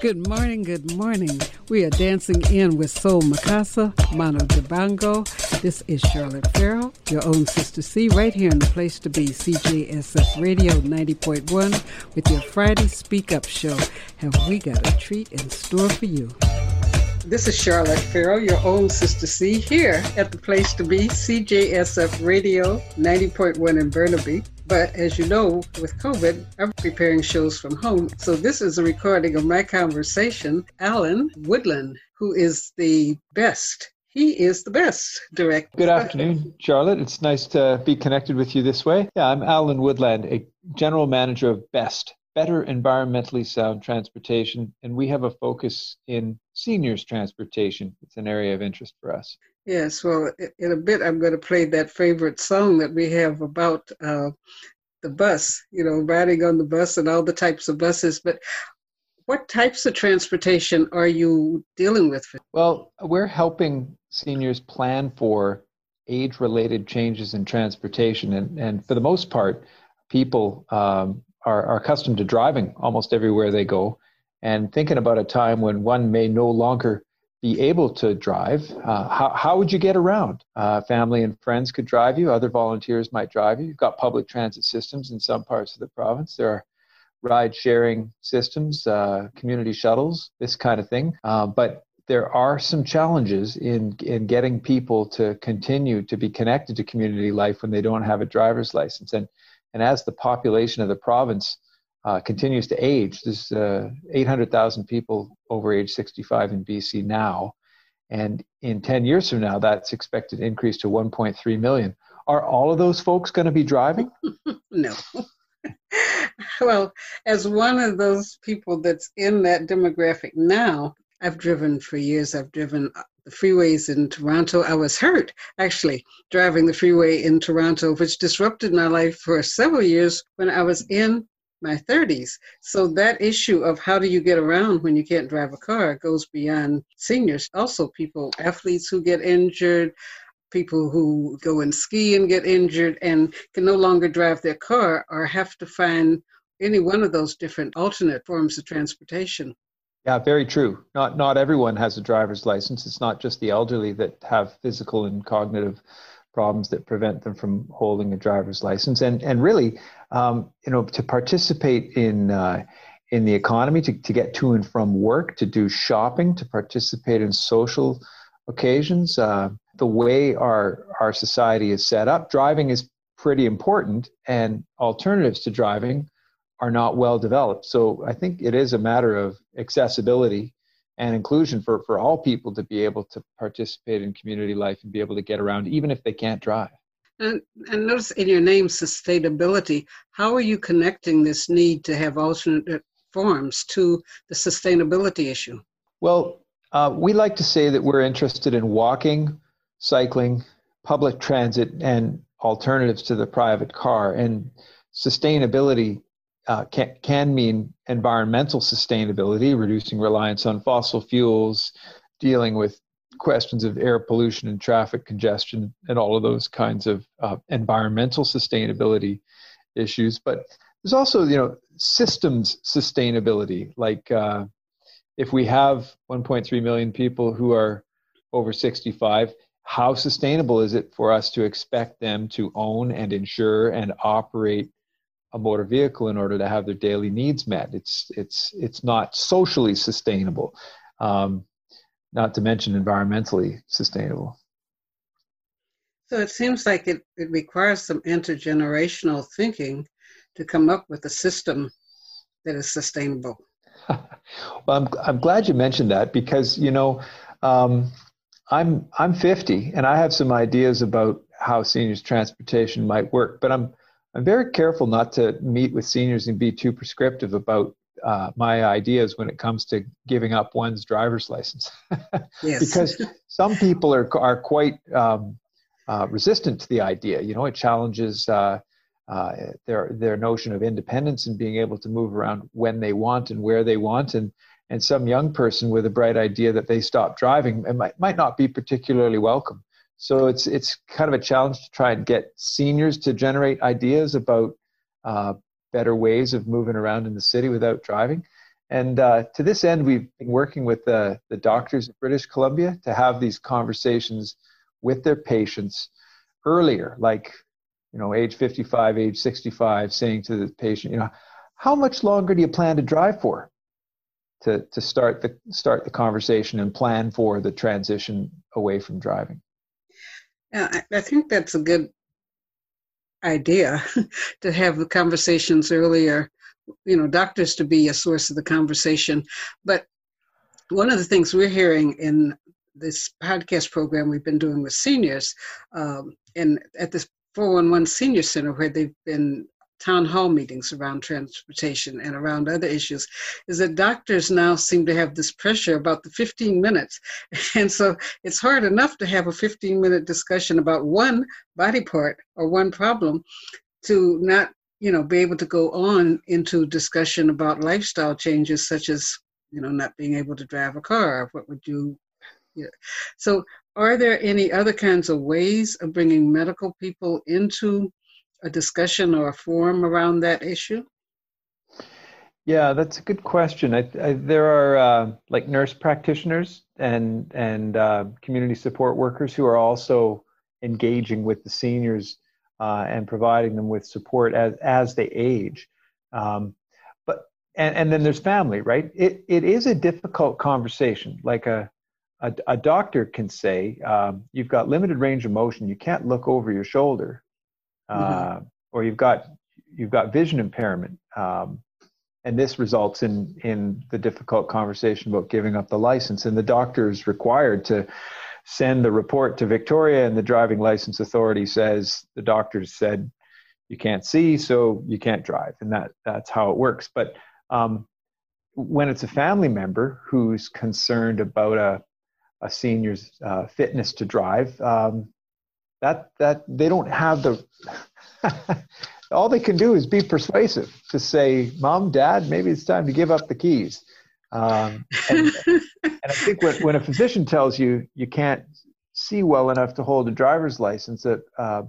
Good morning, good morning. We are dancing in with Soul Makossa, Manu Dibango. This is Charlotte Farrell, your own Sister C, right here in the place to be, CJSF Radio 90.1, with your Friday Speak Up show. Have we got a treat in store for you? This is Charlotte Farrell, your own Sister C, here at the place to be, CJSF Radio 90.1 in Burnaby. But as you know, with COVID, I'm preparing shows from home. So this is a recording of my conversation, Alan Woodland, who is the best. He is the best director. Good afternoon, Charlotte. It's nice to be connected with you this way. Yeah, I'm Alan Woodland, a general manager of BEST, Better Environmentally Sound Transportation, and we have a focus in seniors transportation. It's an area of interest for us. Yes, well, in a bit, I'm going to play that favorite song that we have about uh, the bus, you know, riding on the bus and all the types of buses. But what types of transportation are you dealing with? Well, we're helping seniors plan for age related changes in transportation. And, and for the most part, people um, are, are accustomed to driving almost everywhere they go and thinking about a time when one may no longer be able to drive, uh, how, how would you get around? Uh, family and friends could drive you, other volunteers might drive you. You've got public transit systems in some parts of the province. There are ride sharing systems, uh, community shuttles, this kind of thing. Uh, but there are some challenges in, in getting people to continue to be connected to community life when they don't have a driver's license. And, and as the population of the province uh, continues to age. There's uh, 800,000 people over age 65 in BC now. And in 10 years from now, that's expected to increase to 1.3 million. Are all of those folks going to be driving? no. well, as one of those people that's in that demographic now, I've driven for years. I've driven the freeways in Toronto. I was hurt actually driving the freeway in Toronto, which disrupted my life for several years when I was in my 30s. So that issue of how do you get around when you can't drive a car goes beyond seniors. Also, people, athletes who get injured, people who go and ski and get injured and can no longer drive their car or have to find any one of those different alternate forms of transportation. Yeah, very true. Not not everyone has a driver's license. It's not just the elderly that have physical and cognitive problems that prevent them from holding a driver's license. And and really, um, you know, to participate in uh, in the economy, to, to get to and from work, to do shopping, to participate in social occasions, uh, the way our our society is set up, driving is pretty important, and alternatives to driving are not well developed. So I think it is a matter of accessibility and inclusion for, for all people to be able to participate in community life and be able to get around, even if they can't drive. And, and notice in your name, sustainability. How are you connecting this need to have alternate forms to the sustainability issue? Well, uh, we like to say that we're interested in walking, cycling, public transit, and alternatives to the private car. And sustainability uh, can, can mean environmental sustainability, reducing reliance on fossil fuels, dealing with questions of air pollution and traffic congestion, and all of those kinds of uh, environmental sustainability issues. But there's also, you know, systems sustainability. Like uh, if we have 1.3 million people who are over 65, how sustainable is it for us to expect them to own and insure and operate a motor vehicle in order to have their daily needs met. It's it's it's not socially sustainable, um, not to mention environmentally sustainable. So it seems like it, it requires some intergenerational thinking to come up with a system that is sustainable. well, I'm I'm glad you mentioned that because you know um, I'm I'm 50 and I have some ideas about how seniors transportation might work, but I'm I'm very careful not to meet with seniors and be too prescriptive about uh, my ideas when it comes to giving up one's driver's license. because some people are, are quite um, uh, resistant to the idea. You know, it challenges uh, uh, their, their notion of independence and being able to move around when they want and where they want. And, and some young person with a bright idea that they stop driving might, might not be particularly welcome. So it's it's kind of a challenge to try and get seniors to generate ideas about uh, better ways of moving around in the city without driving. And uh, to this end, we've been working with the, the doctors of British Columbia to have these conversations with their patients earlier, like, you know, age 55, age 65, saying to the patient, you know, how much longer do you plan to drive for? To, to start the start the conversation and plan for the transition away from driving. Yeah, I, think that's a good idea to have the conversations earlier you know doctors to be a source of the conversation. But one of the things we're hearing in this podcast program we've been doing with seniors um, and at this 411 senior center where they've been town hall meetings around transportation and around other issues is that doctors now seem to have this pressure about the 15 minutes and so it's hard enough to have a 15 minute discussion about one body part or one problem to not you know be able to go on into discussion about lifestyle changes such as you know not being able to drive a car what would you yeah. so are there any other kinds of ways of bringing medical people into a discussion or a forum around that issue yeah that's a good question I, I, there are uh, like nurse practitioners and and uh, community support workers who are also engaging with the seniors uh, and providing them with support as as they age. Um, but and, and then there's family, right? It it is a difficult conversation. Like a a, a doctor can say, um, you've got limited range of motion. You can't look over your shoulder, uh, mm-hmm. or you've got you've got vision impairment. Um, and this results in in the difficult conversation about giving up the license and the doctor is required to send the report to Victoria, and the driving license authority says the doctor said you can't see, so you can't drive, and that that's how it works. But um, when it's a family member who's concerned about a a senior's uh, fitness to drive, um, that that they don't have the all they can do is be persuasive to say, "Mom, Dad, maybe it's time to give up the keys." Um, and, and, I think when, when a physician tells you you can't see well enough to hold a driver's license, that uh,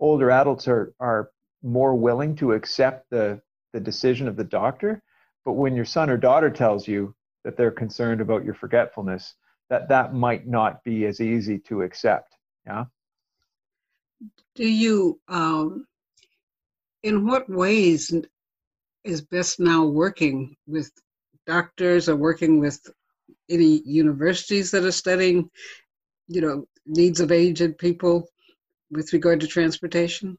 older adults are, are more willing to accept the, the decision of the doctor. But when your son or daughter tells you that they're concerned about your forgetfulness, that that might not be as easy to accept. Yeah. Do you, um, in what ways is best now working with doctors or working with any universities that are studying, you know, needs of aged people with regard to transportation?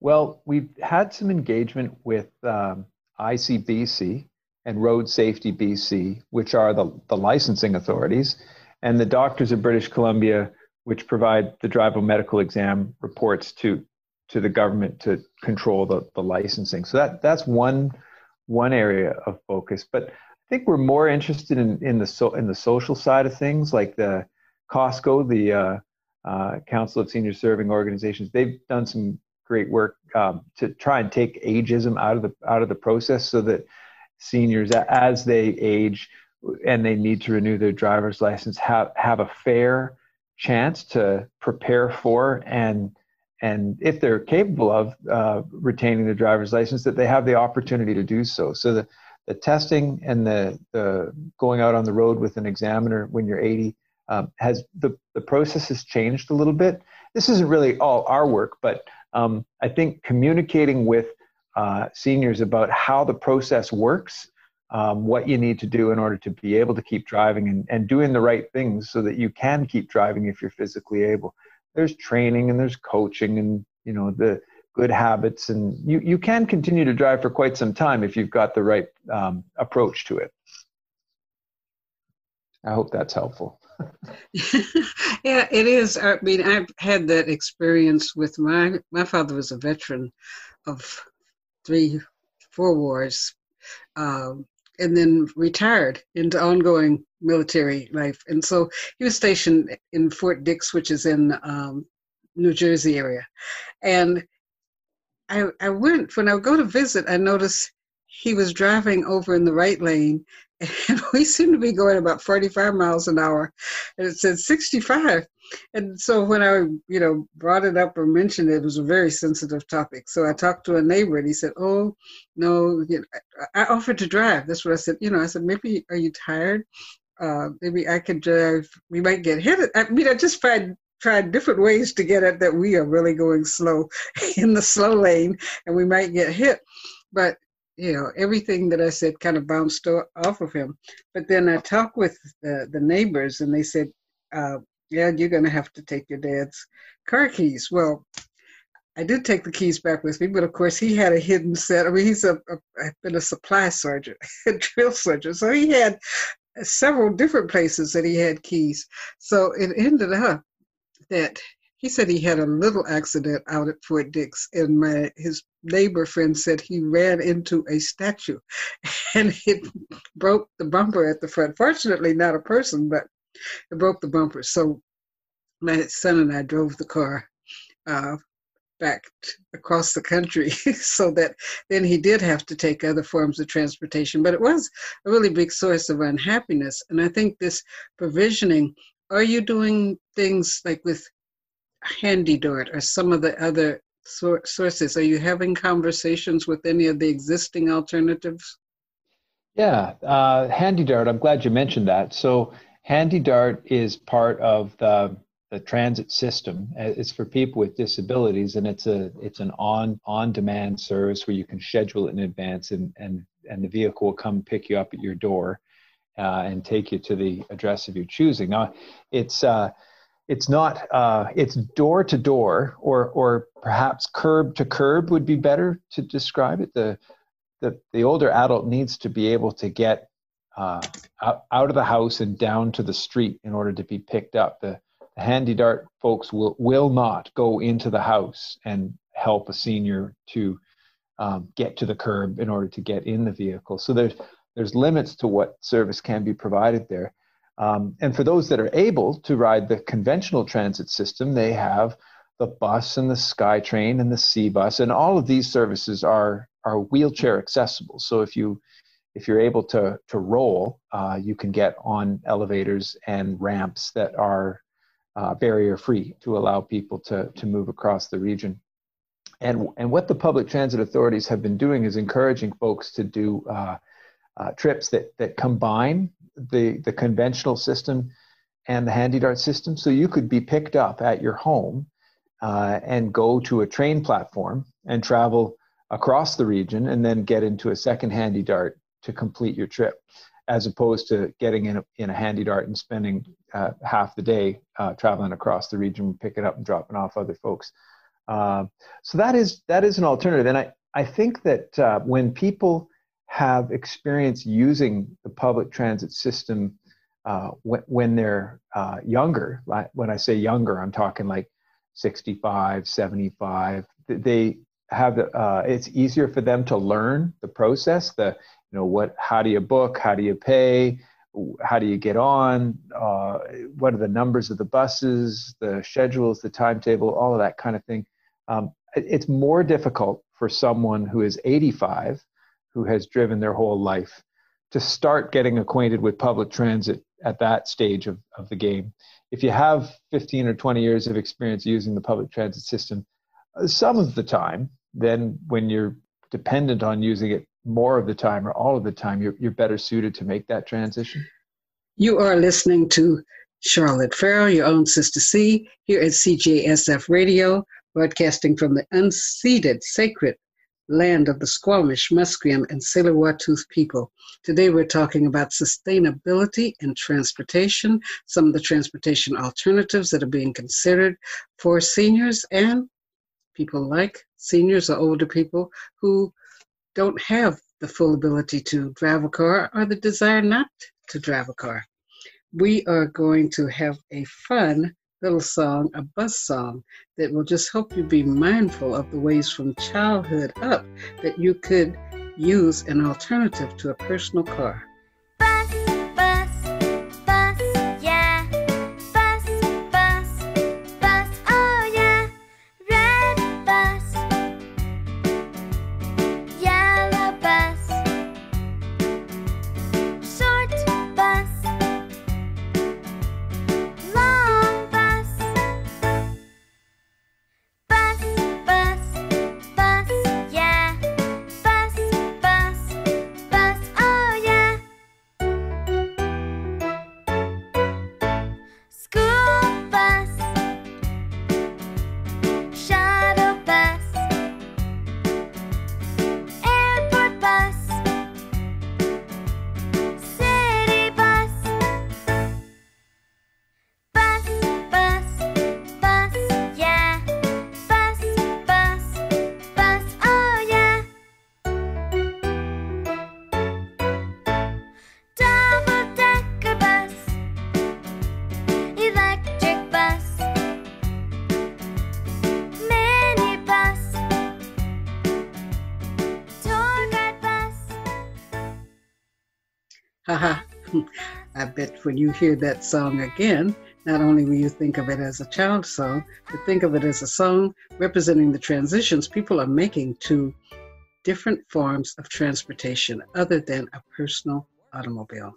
Well, we've had some engagement with um, ICBC and Road Safety BC, which are the, the licensing authorities, and the doctors of British Columbia, which provide the driver medical exam reports to, to the government to control the, the licensing. So that, that's one one area of focus. But I think we're more interested in, in the so, in the social side of things, like the COSCO, the uh, uh, Council of Senior Serving Organizations. They've done some great work um, to try and take ageism out of the out of the process, so that seniors, as they age and they need to renew their driver's license, have have a fair chance to prepare for and and if they're capable of uh, retaining the driver's license, that they have the opportunity to do so. So the, the testing and the, the going out on the road with an examiner when you're 80 um, has the, the process has changed a little bit. This isn't really all our work, but um, I think communicating with uh, seniors about how the process works, um, what you need to do in order to be able to keep driving and, and doing the right things so that you can keep driving if you're physically able. There's training and there's coaching and you know the good habits and you, you can continue to drive for quite some time if you've got the right um, approach to it. I hope that's helpful. Yeah it is. I mean i've had that experience with my my father was a veteran of three four wars um, and then retired into ongoing military life. And so he was stationed in Fort Dix, which is in um, New Jersey area. And I, I went, when I would go to visit, I noticed he was driving over in the right lane and we seemed to be going about 45 miles an hour and it said 65 And so when I, you know, brought it up or mentioned it, it was a very sensitive topic. So I talked to a neighbor and he said, "Oh, no, you know, I offered to drive." That's what I said. You know, I said, "Maybe are you tired? Uh, maybe I could drive. We might get hit." I mean, I just tried tried different ways to get at that we are really going slow in the slow lane and we might get hit. But you know, everything that I said kind of bounced off of him. But then I talked with the, the neighbors and they said, uh, yeah, you're going to have to take your dad's car keys. Well, I did take the keys back with me, but of course he had a hidden set. I mean, he's a, a been a supply sergeant, a drill sergeant, so he had several different places that he had keys. So it ended up that he said he had a little accident out at Fort Dix, and my his neighbor friend said he ran into a statue, and it broke the bumper at the front. Fortunately, not a person, but it broke the bumper. So my son and I drove the car uh, back across the country so that then he did have to take other forms of transportation. But it was a really big source of unhappiness. And I think this provisioning are you doing things like with HandyDART or some of the other sources? Are you having conversations with any of the existing alternatives? Yeah, uh, HandyDART, I'm glad you mentioned that. So HandyDART is part of the, the transit system. Uh, it's for people with disabilities, and it's a it's an on on demand service where you can schedule it in advance, and and and the vehicle will come pick you up at your door, uh, and take you to the address of your choosing. Now, it's uh, it's not uh, it's door to door, or or perhaps curb to curb would be better to describe it. The the the older adult needs to be able to get uh, out, out of the house and down to the street in order to be picked up. The, the HandyDART folks will, will not go into the house and help a senior to um, get to the curb in order to get in the vehicle. So there's, there's limits to what service can be provided there. Um, and for those that are able to ride the conventional transit system, they have the bus and the SkyTrain and the SeaBus, and all of these services are are wheelchair accessible. So if you if you're able to to roll, uh, you can get on elevators and ramps that are uh, barrier free to allow people to to move across the region. And and what the public transit authorities have been doing is encouraging folks to do uh, uh trips that that combine the the conventional system and the handy dart system. So you could be picked up at your home uh, and go to a train platform and travel across the region and then get into a second handy dart to complete your trip, as opposed to getting in a, in a HandyDART and spending uh, half the day uh, traveling across the region, picking up and dropping off other folks. Uh, so that is that is an alternative, and I I think that uh, when people have experience using the public transit system uh, when, when they're uh, younger, when I say younger, I'm talking like 65, 75. They have uh, it's easier for them to learn the process the you know what how do you book? How do you pay? How do you get on? Uh, what are the numbers of the buses the schedules the timetable all of that kind of thing. Um, it's more difficult for someone who is 85 who has driven their whole life to start getting acquainted with public transit at that stage of, of the game if you have 15 or 20 years of experience using the public transit system uh, some of the time then when you're dependent on using it more of the time or all of the time, you're, you're better suited to make that transition. You are listening to Charlotte Farrell, your own Sister C, here at CJSF Radio, broadcasting from the unceded sacred land of the Squamish, Musqueam, and Tsleil-Waututh people. Today we're talking about sustainability and transportation, some of the transportation alternatives that are being considered for seniors and people like seniors or older people who don't have the full ability to drive a car or the desire not to drive a car. We are going to have a fun little song, a bus song, that will just help you be mindful of the ways from childhood up that you could use an alternative to a personal car. When you hear that song again, not only will you think of it as a child song, but think of it as a song representing the transitions people are making to different forms of transportation other than a personal automobile.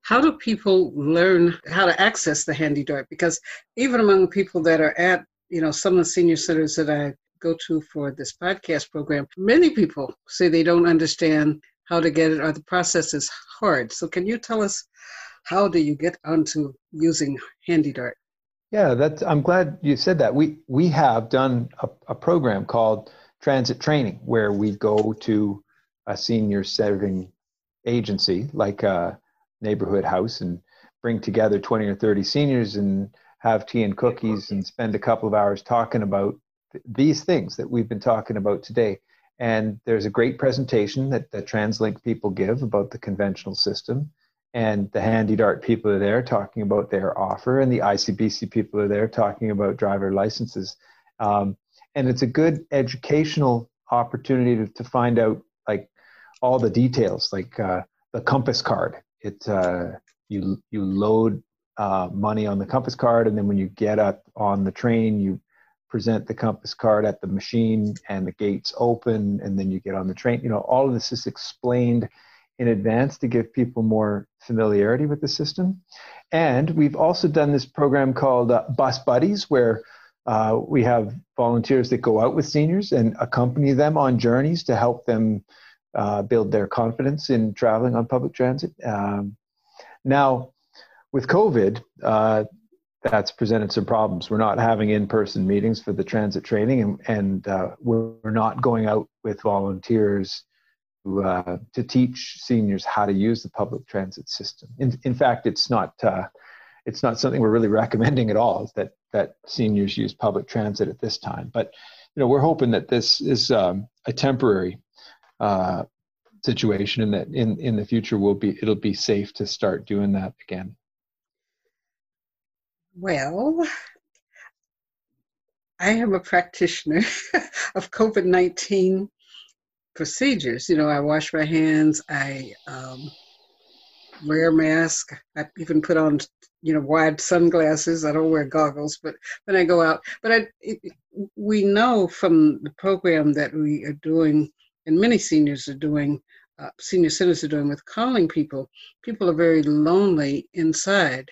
How do people learn how to access the Handy Dart? Because even among people that are at, you know, some of the senior centers that I go to for this podcast program, many people say they don't understand how to get it or the process is hard. So can you tell us how do you get onto using Handy Dart? Yeah, that's. I'm glad you said that. We we have done a, a program called Transit Training where we go to a senior serving agency like a neighborhood house and bring together 20 or 30 seniors and have tea and cookies and spend a couple of hours talking about th- these things that we've been talking about today. And there's a great presentation that the TransLink people give about the conventional system and the Handy Dart people are there talking about their offer, and the ICBC people are there talking about driver licenses. Um, and it's a good educational opportunity to, to find out like all the details, like uh, the compass card. It uh, you you load uh, money on the compass card, and then when you get up on the train, you present the compass card at the machine, and the gates open, and then you get on the train. You know, all of this is explained in advance to give people more familiarity with the system. And we've also done this program called uh, Bus Buddies, where uh, we have volunteers that go out with seniors and accompany them on journeys to help them uh, build their confidence in traveling on public transit. Um, now, with COVID, uh, that's presented some problems. We're not having in-person meetings for the transit training, and, and uh, we're not going out with volunteers to, uh, to teach seniors how to use the public transit system. In, in fact, it's not uh, it's not something we're really recommending at all. That that seniors use public transit at this time, but you know we're hoping that this is um, a temporary uh, situation, and that in in the future will be it'll be safe to start doing that again. Well, I am a practitioner of COVID 19 procedures. You know, I wash my hands, I um, wear a mask, I even put on, you know, wide sunglasses. I don't wear goggles, but when I go out, but I, it, we know from the program that we are doing, and many seniors are doing, uh, senior centers are doing with calling people. People are very lonely inside,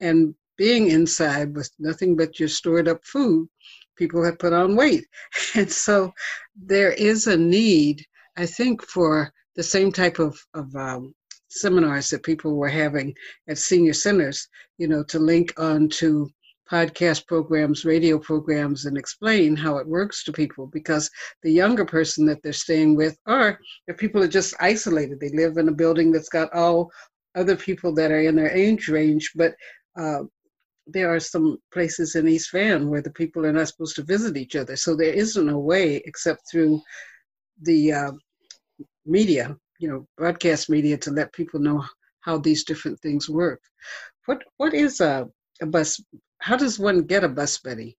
and being inside with nothing but your stored up food people have put on weight. And so there is a need, I think, for the same type of, of um, seminars that people were having at senior centers, you know, to link on to podcast programs, radio programs, and explain how it works to people because the younger person that they're staying with, or if people are just isolated, they live in a building that's got all other people that are in their age range, but uh, there are some places in East Van where the people are not supposed to visit each other. So there isn't a way except through the uh, media, you know, broadcast media to let people know how these different things work. What what is a, a bus? How does one get a bus buddy?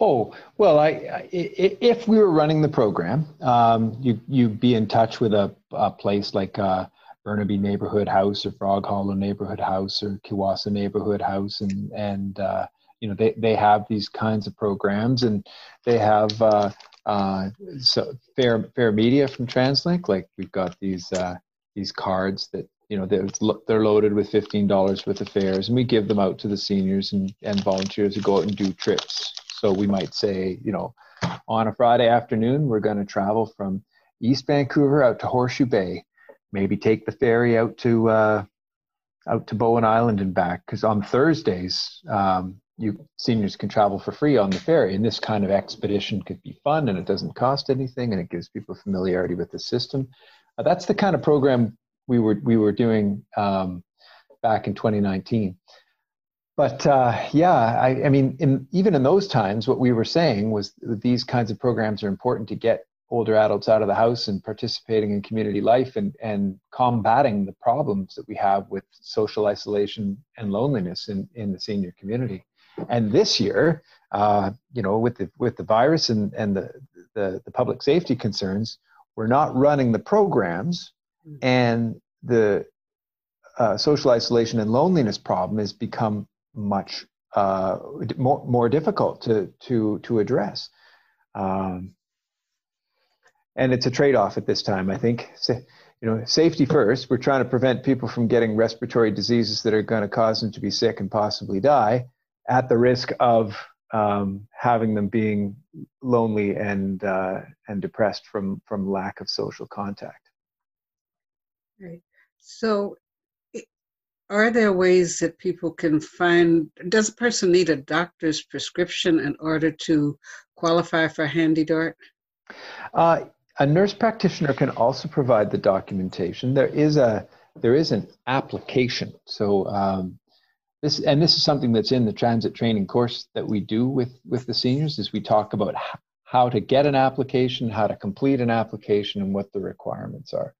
Oh well, I, I, if we were running the program, um, you you'd be in touch with a, a place like uh, Burnaby Neighborhood House or Frog Hollow Neighborhood House or Kiwassa Neighborhood House, and and uh, you know they they have these kinds of programs, and they have uh, uh, so fair fair media from TransLink. Like we've got these uh, these cards that you know they're, they're loaded with fifteen dollars worth of fares, and we give them out to the seniors and and volunteers who go out and do trips. So we might say, you know, on a Friday afternoon, we're going to travel from East Vancouver out to Horseshoe Bay maybe take the ferry out to uh, out to Bowen Island and back. Because on Thursdays um, you seniors can travel for free on the ferry and this kind of expedition could be fun and it doesn't cost anything and it gives people familiarity with the system. Uh, that's the kind of program we were we were doing um, back in 2019 but uh, yeah I, I mean in, even in those times what we were saying was that these kinds of programs are important to get older adults out of the house and participating in community life and, and combating the problems that we have with social isolation and loneliness in, in the senior community. And this year, uh, you know, with the with the virus and, and the, the, the public safety concerns, we're not running the programs mm-hmm. and the uh, social isolation and loneliness problem has become much uh, more more difficult to to to address. Um, and it's a trade-off at this time. I think, so, you know, safety first. We're trying to prevent people from getting respiratory diseases that are going to cause them to be sick and possibly die, at the risk of um, having them being lonely and uh, and depressed from from lack of social contact. Right. So, are there ways that people can find? Does a person need a doctor's prescription in order to qualify for Handy Dart? Uh, a nurse practitioner can also provide the documentation. There is a there is an application. So um, this and this is something that's in the transit training course that we do with with the seniors. Is we talk about how to get an application, how to complete an application, and what the requirements are.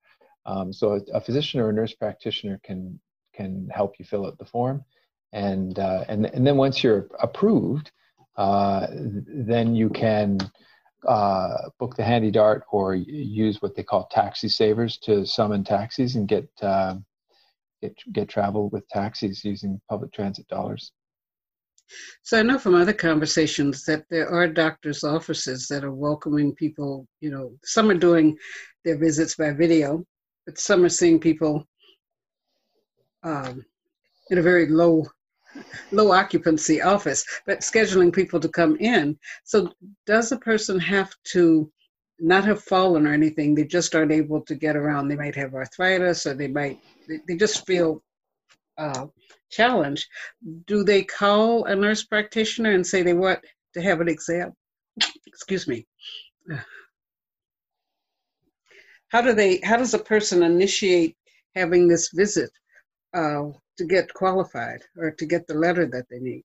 Um, so a, a, physician or a nurse practitioner can can help you fill out the form, and uh, and and then once you're approved, uh, then you can uh, book the handy dart or use what they call taxi savers to summon taxis and get uh, get get travel with taxis using public transit dollars. So I know from other conversations that there are doctors' offices that are welcoming people. You know, some are doing their visits by video, but some are seeing people um, in a very low low occupancy office, but scheduling people to come in. So, does a person have to not have fallen or anything? They just aren't able to get around. They might have arthritis, or they might they, just feel uh, challenged. Do they call a nurse practitioner and say they want to have an exam? Excuse me. How do they? How does a person initiate having this visit? Uh, to get qualified or to get the letter that they need.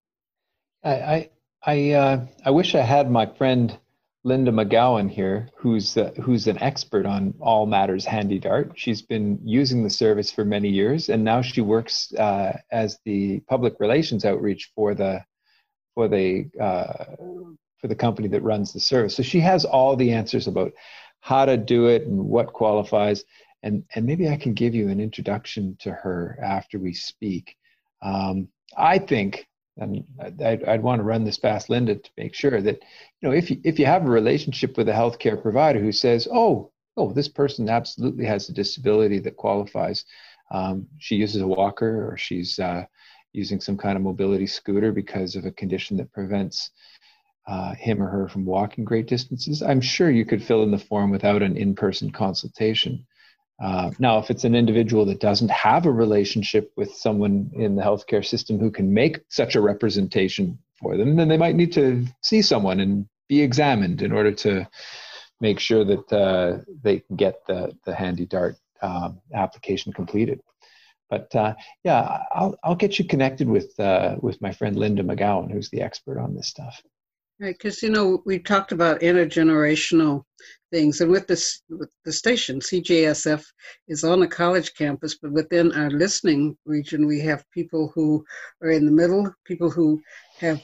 I I I, uh, I wish I had my friend Linda McGowan here, who's uh, who's an expert on all matters handy dart. She's been using the service for many years, and now she works uh, as the public relations outreach for the for the uh, for the company that runs the service. So she has all the answers about how to do it and what qualifies and and maybe I can give you an introduction to her after we speak. Um, I think, and I'd, I'd, want to run this past Linda to make sure that you know if you, if you have a relationship with a healthcare provider who says, oh, oh, this person absolutely has a disability that qualifies. Um, she uses a walker or she's uh, using some kind of mobility scooter because of a condition that prevents uh, him or her from walking great distances. I'm sure you could fill in the form without an in-person consultation. Uh, now, if it's an individual that doesn't have a relationship with someone in the healthcare system who can make such a representation for them, then they might need to see someone and be examined in order to make sure that uh, they can get the, the Handy Dart um, application completed. But uh, yeah, I'll, I'll get you connected with, uh, with my friend Linda McGowan, who's the expert on this stuff. Right, because you know we talked about intergenerational things, and with this with the station, CJSF is on a college campus, but within our listening region, we have people who are in the middle, people who have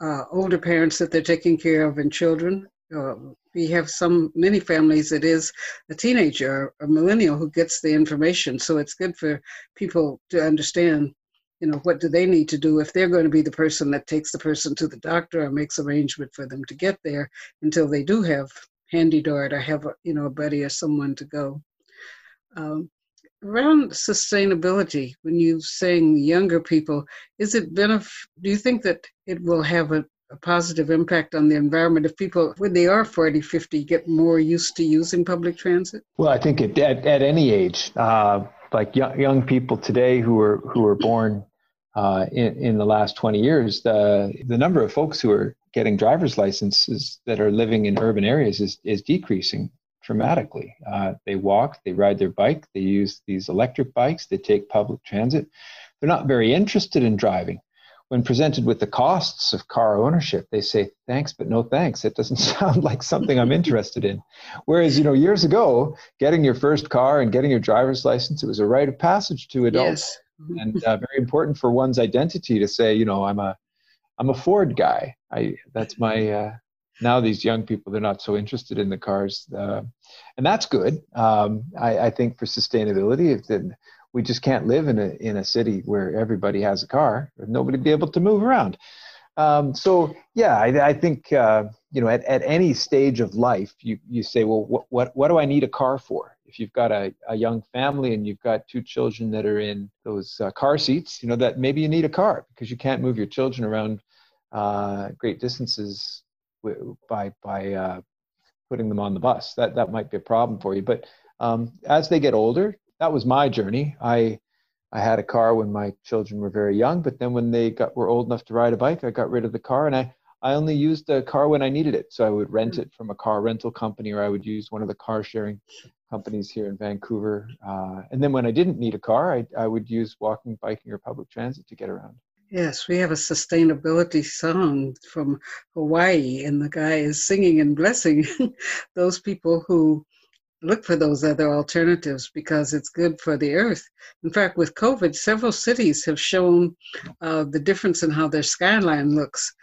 uh, older parents that they're taking care of, and children. Uh, we have some many families it is a teenager, a millennial who gets the information, so it's good for people to understand you know what do they need to do if they're going to be the person that takes the person to the doctor or makes arrangement for them to get there until they do have handy dart or have a, you know a buddy or someone to go. Um, around sustainability when you're saying younger people is it benef- do you think that it will have a, a positive impact on the environment if people when they are 40 50 get more used to using public transit? Well i think at, at any age uh, like young, young people today who are who were born uh, in, in the last 20 years, the, the number of folks who are getting driver's licenses that are living in urban areas is, is decreasing dramatically. Uh, they walk, they ride their bike, they use these electric bikes, they take public transit. They're not very interested in driving. When presented with the costs of car ownership, they say, thanks, but no thanks. It doesn't sound like something I'm interested in. Whereas, you know, years ago, getting your first car and getting your driver's license, it was a rite of passage to adults. Yes and uh, very important for one's identity to say, you know, I'm a, I'm a Ford guy. I that's my uh, now these young people they're not so interested in the cars, uh, and that's good. Um, I, I, think for sustainability, if we just can't live in a in a city where everybody has a car, nobody be able to move around. Um, so yeah, I, I think uh, you know at, at any stage of life, you you say, well, what what what do I need a car for? If you've got a, a young family and you've got two children that are in those uh, car seats, you know that maybe you need a car because you can't move your children around uh, great distances by by uh, putting them on the bus. That that might be a problem for you. But um, as they get older, that was my journey. I I had a car when my children were very young, but then when they got were old enough to ride a bike, I got rid of the car and I I only used the car when I needed it. So I would rent mm. it from a car rental company, or I would use one of the car sharing companies here in Vancouver. Uh, and then when I didn't need a car, I, I would use walking, biking, or public transit to get around. Yes, we have a sustainability song from Hawaii, and the guy is singing and blessing those people who look for those other alternatives because it's good for the earth. In fact, with COVID, several cities have shown uh, the difference in how their skyline looks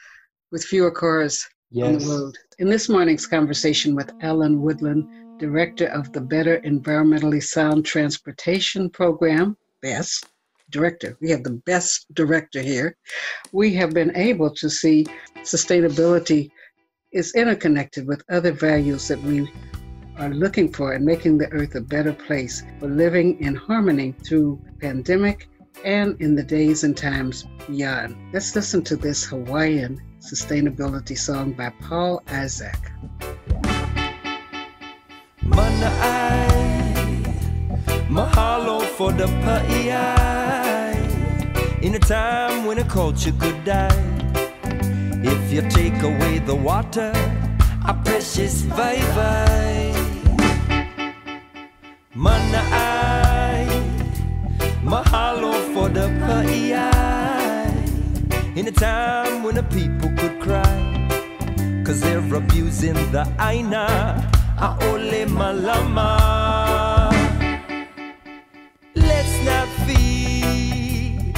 with fewer cars yes. on the road. In this morning's conversation with Alan Woodland, director of the Better Environmentally Sound Transportation Program, BEST, director. We have the best director here. We have been able to see sustainability is interconnected with other values that we are looking for in making the earth a better place for living in harmony through pandemic and in the days and times beyond. Let's listen to this Hawaiian sustainability song by Paul Isaac. Mana ai mahalo for the in a time when a culture could die. If you take away the water, a precious vibe. Mana ai, mahalo for the pa'iai. In a time when the people could cry, cause they're abusing the aina, aole malama. Let's not feed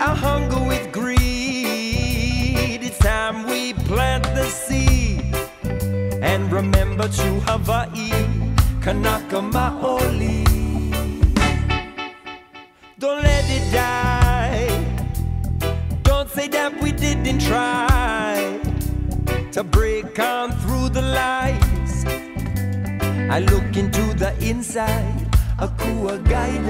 our hunger with greed. It's time we plant the seed and remember to Hawaii. Kanaka Maoli. Don't let it die. Don't say that we didn't try to break on through the lies. I look into the inside, a kua guide.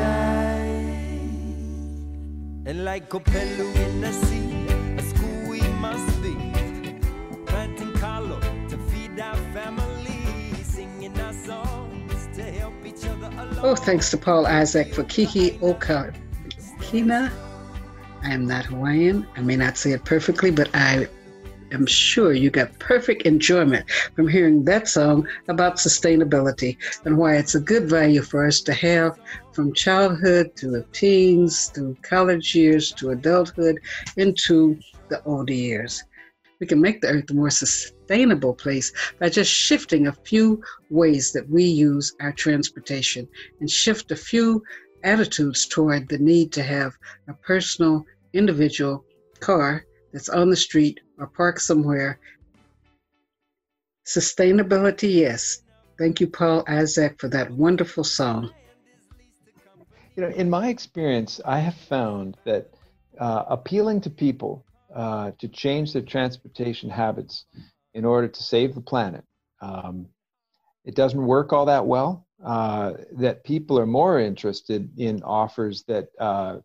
And like Kopelu in the sea, a school we must be. Planting kalo to feed our family, singing our song. Oh, thanks to Paul Isaac for Kiki Oka Kina. I am not Hawaiian. I may not say it perfectly, but I am sure you got perfect enjoyment from hearing that song about sustainability and why it's a good value for us to have from childhood to the teens, through college years, to adulthood, into the older years. We can make the earth a more sustainable place by just shifting a few ways that we use our transportation and shift a few attitudes toward the need to have a personal, individual car that's on the street or park somewhere. Sustainability, yes. Thank you, Paul Isaac, for that wonderful song. You know, in my experience, I have found that uh, appealing to people uh, to change their transportation habits in order to save the planet. Um, it doesn't work all that well. Uh, that people are more interested in offers that uh,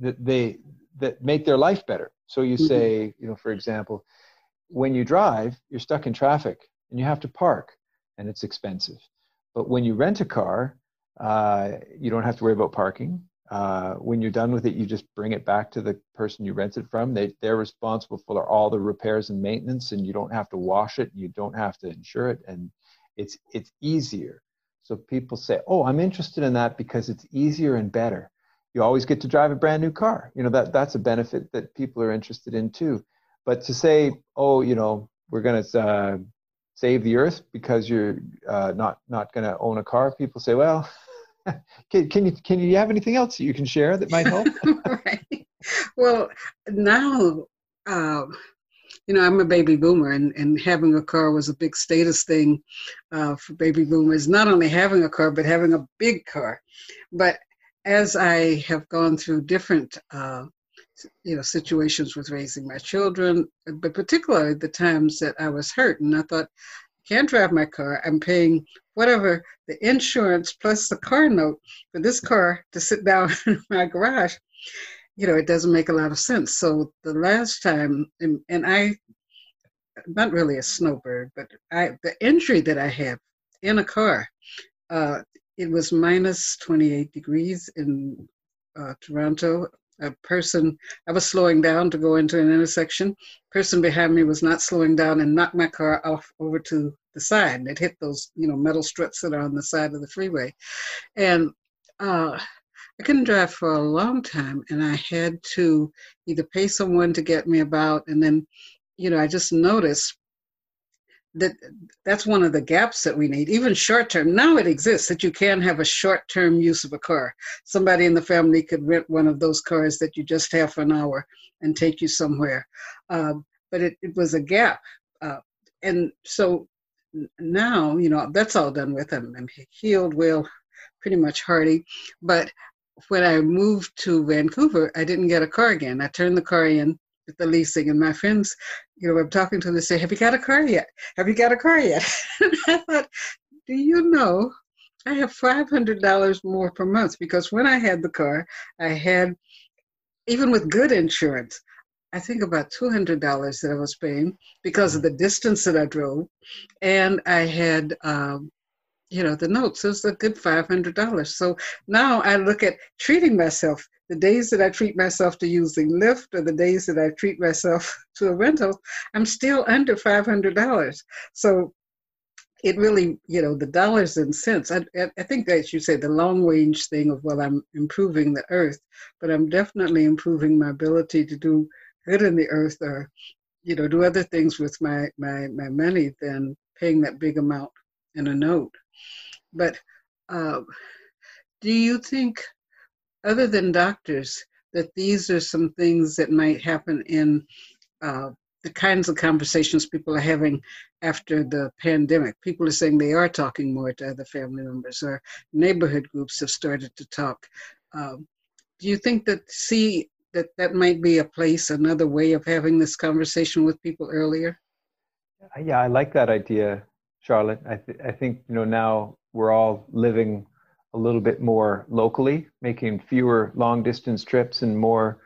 that they that make their life better. So you mm-hmm. say, you know, for example, when you drive, you're stuck in traffic and you have to park, and it's expensive. But when you rent a car, uh, you don't have to worry about parking. Uh, when you're done with it, you just bring it back to the person you rented from. They they're responsible for all the repairs and maintenance, and you don't have to wash it. You don't have to insure it, and it's it's easier. So people say, "Oh, I'm interested in that because it's easier and better." You always get to drive a brand new car. You know that that's a benefit that people are interested in too. But to say, "Oh, you know, we're going to uh, save the earth because you're uh, not not going to own a car," people say, "Well." can, can you can you have anything else that you can share that might help? right. Well, now uh, you know, I'm a baby boomer, and, and having a car was a big status thing uh, for baby boomers. Not only having a car, but having a big car. But as I have gone through different, uh, you know, situations with raising my children, but particularly the times that I was hurt, and I thought, I can't drive my car. I'm paying whatever the insurance plus the car note for this car to sit down in my garage you know, it doesn't make a lot of sense. So the last time, and, and I, not really a snowbird, but I, the injury that I had in a car, uh, it was minus 28 degrees in uh, Toronto. A person, I was slowing down to go into an intersection. Person behind me was not slowing down and knocked my car off over to the side. It hit those, you know, metal struts that are on the side of the freeway, and uh, I couldn't drive for a long time, and I had to either pay someone to get me about, and then, you know, I just noticed that that's one of the gaps that we need, even short term. Now it exists that you can have a short term use of a car. Somebody in the family could rent one of those cars that you just have for an hour and take you somewhere. Uh, but it, it was a gap. Uh, and so now, you know, that's all done with. I'm, I'm healed, well, pretty much hearty. But when I moved to Vancouver, I didn't get a car again. I turned the car in with the leasing, and my friends, you know, I'm talking to them, they say, Have you got a car yet? Have you got a car yet? I thought, Do you know I have $500 more per month? Because when I had the car, I had, even with good insurance, I think about $200 that I was paying because of the distance that I drove. And I had um, you know, the notes. It was a good $500. So now I look at treating myself. The days that I treat myself to using Lyft or the days that I treat myself to a rental, I'm still under $500. So it really, you know, the dollars and cents. I, I think that you say the long range thing of, well, I'm improving the earth, but I'm definitely improving my ability to do good in the earth or, you know, do other things with my, my, my money than paying that big amount in a note. But uh, do you think, other than doctors, that these are some things that might happen in uh, the kinds of conversations people are having after the pandemic? People are saying they are talking more to other family members, or neighborhood groups have started to talk. Um, do you think that see that that might be a place, another way of having this conversation with people earlier? Yeah, I like that idea, Charlotte. I, th- I think you know now we're all living a little bit more locally, making fewer long distance trips and more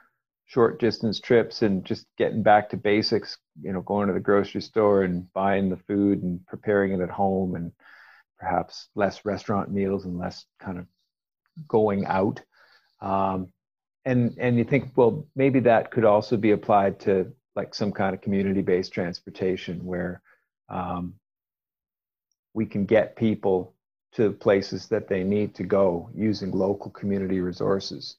short distance trips and just getting back to basics, you know, going to the grocery store and buying the food and preparing it at home and perhaps less restaurant meals and less kind of going out. Um, and and you think, well, maybe that could also be applied to like some kind of community-based transportation where um, we can get people to places that they need to go using local community resources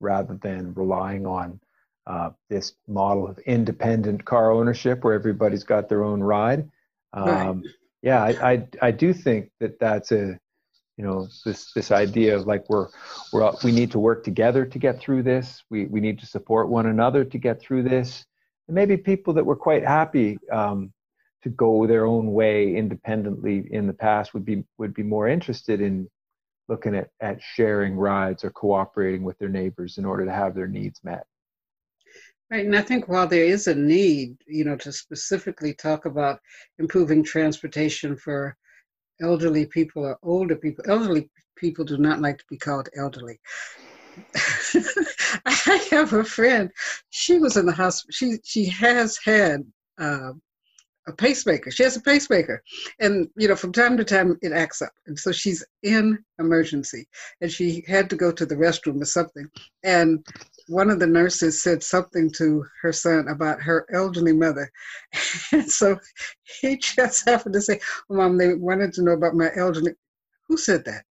rather than relying on uh, this model of independent car ownership where everybody's got their own ride. Um, right. Yeah, I, I, I do think that that's a you know this this idea of like we're we're we need to work together to get through this. We we need to support one another to get through this. And maybe people that were quite happy um, to go their own way independently in the past would be would be more interested in looking at, at sharing rides or cooperating with their neighbors in order to have their needs met. Right, and I think while there is a need, you know, to specifically talk about improving transportation for elderly people or older people, elderly people do not like to be called elderly. I have a friend. She was in the hospital. She she has had uh, a pacemaker. She has a pacemaker. And, you know, from time to time it acts up. And so she's in emergency and she had to go to the restroom or something. And one of the nurses said something to her son about her elderly mother. And so he just happened to say, well, Mom, they wanted to know about my elderly. Who said that?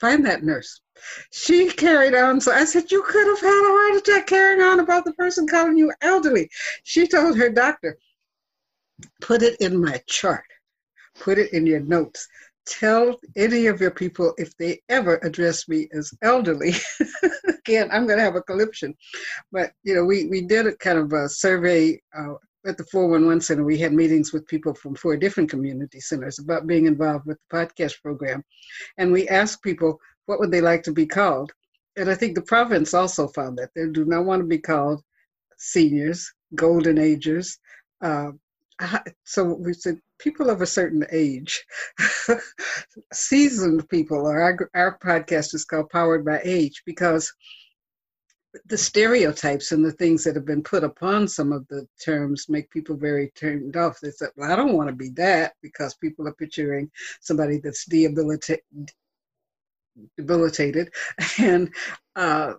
Find that nurse. She carried on. So I said, You could have had a heart attack carrying on about the person calling you elderly. She told her doctor, put it in my chart, put it in your notes. Tell any of your people if they ever address me as elderly. Again, I'm going to have a conniption. But, you know, we, we did a kind of a survey uh, at the 411 Center, we had meetings with people from four different community centers about being involved with the podcast program. And we asked people what would they like to be called. And I think the province also found that they do not want to be called seniors, golden agers. Uh, so we said people of a certain age, seasoned people, or our, our podcast is called Powered by Age because the stereotypes and the things that have been put upon some of the terms make people very turned off. They said, well, I don't want to be that because people are picturing somebody that's debilitated. debilitated. And uh,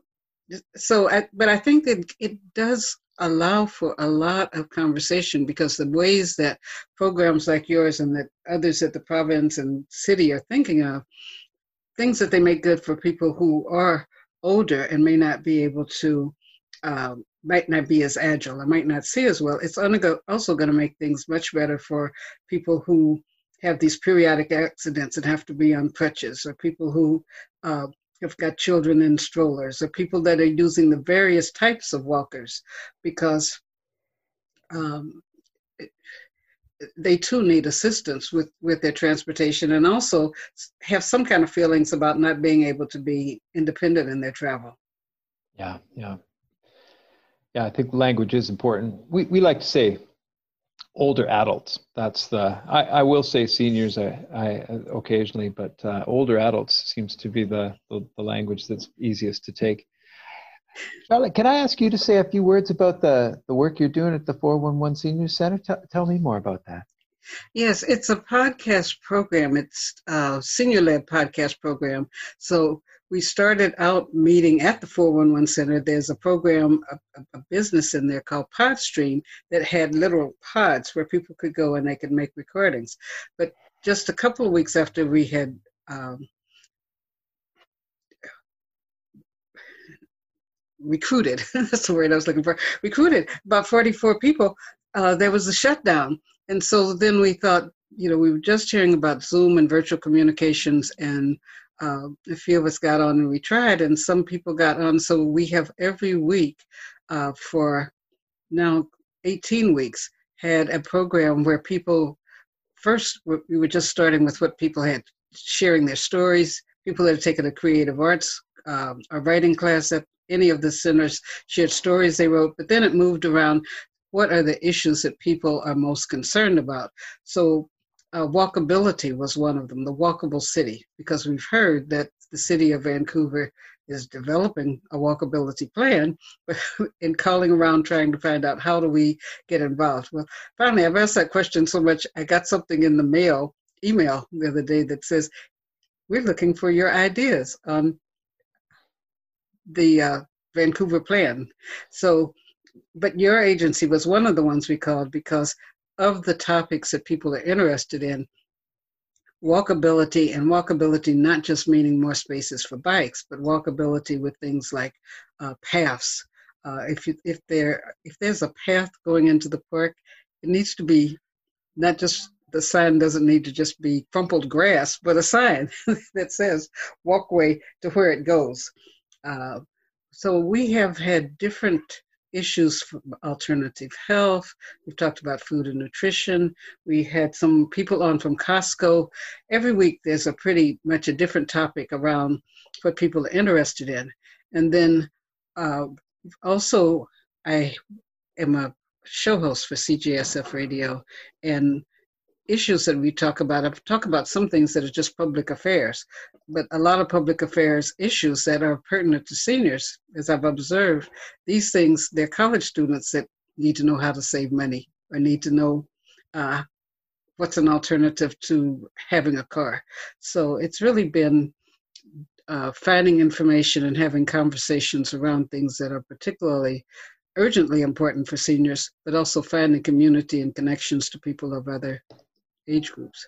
so, I, but I think that it does allow for a lot of conversation because the ways that programs like yours and that others at the province and city are thinking of, things that they make good for people who are older and may not be able to, um, might not be as agile or might not see as well, it's also going to make things much better for people who have these periodic accidents and have to be on crutches, or people who uh, have got children in strollers, or people that are using the various types of walkers, because um, they too need assistance with with their transportation and also have some kind of feelings about not being able to be independent in their travel. Yeah yeah. Yeah i think language is important. We, we like to say older adults that's the i, I will say seniors I, I occasionally but uh, older adults seems to be the, the the language that's easiest to take Charlotte, can I ask you to say a few words about the, the work you're doing at the 411 Senior Center? T- tell me more about that. Yes, it's a podcast program. It's a senior led podcast program. So we started out meeting at the 411 Center. There's a program, a, a business in there called Podstream that had literal pods where people could go and they could make recordings. But just a couple of weeks after we had um, recruited that's the word i was looking for recruited about 44 people uh, there was a shutdown and so then we thought you know we were just hearing about zoom and virtual communications and uh, a few of us got on and we tried and some people got on so we have every week uh, for now 18 weeks had a program where people first we were just starting with what people had sharing their stories people that had taken a creative arts um, a writing class at any of the centers shared stories they wrote, but then it moved around what are the issues that people are most concerned about. So uh, walkability was one of them, the walkable city, because we've heard that the city of Vancouver is developing a walkability plan, but in calling around trying to find out how do we get involved. Well, finally, I've asked that question so much, I got something in the mail, email the other day that says, we're looking for your ideas on the uh, Vancouver plan. So, but your agency was one of the ones we called because of the topics that people are interested in. Walkability and walkability, not just meaning more spaces for bikes, but walkability with things like uh, paths. Uh, if you, if there if there's a path going into the park, it needs to be not just the sign doesn't need to just be crumpled grass, but a sign that says walkway to where it goes. Uh, so we have had different issues for alternative health. We've talked about food and nutrition. We had some people on from Costco. Every week there's a pretty much a different topic around what people are interested in. And then uh, also, I am a show host for CJSF Radio, and issues that we talk about. I talk about some things that are just public affairs, but a lot of public affairs issues that are pertinent to seniors, as I've observed, these things, they're college students that need to know how to save money or need to know uh, what's an alternative to having a car. So it's really been uh, finding information and having conversations around things that are particularly urgently important for seniors, but also finding community and connections to people of other age groups.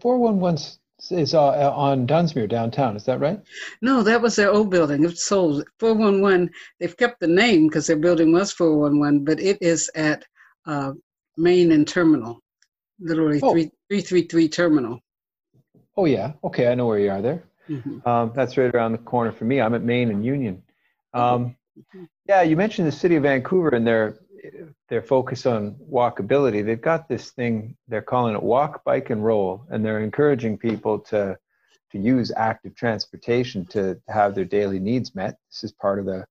411 is uh, on Dunsmuir downtown, is that right? No, that was their old building. It's sold. 411, they've kept the name because their building was 411, but it is at uh, Main and Terminal, literally oh. 333 Terminal. Oh, yeah. Okay, I know where you are there. Mm-hmm. Um, that's right around the corner for me. I'm at Main and Union. Um, mm-hmm. Yeah, you mentioned the city of Vancouver and their their focus on walkability, they've got this thing they're calling it walk, bike, and roll, and they're encouraging people to to use active transportation to have their daily needs met. This is part of the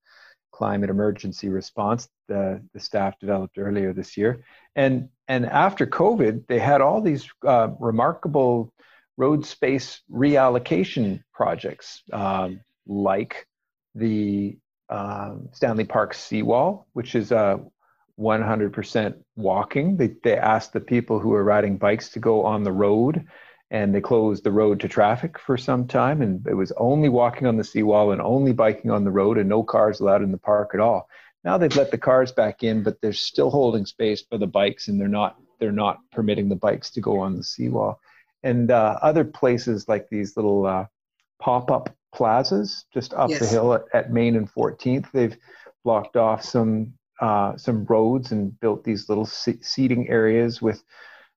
climate emergency response the, the staff developed earlier this year. And, and after COVID, they had all these uh, remarkable road space reallocation projects, um, like the uh, Stanley Park seawall, which is uh, 100% walking. They, they asked the people who are riding bikes to go on the road and they closed the road to traffic for some time and it was only walking on the seawall and only biking on the road and no cars allowed in the park at all now they've let the cars back in but they're still holding space for the bikes and they're not they're not permitting the bikes to go on the seawall and uh, other places like these little uh, pop-up plazas just up yes. the hill at, at, main and 14th they've blocked off some uh, some roads and built these little seating areas with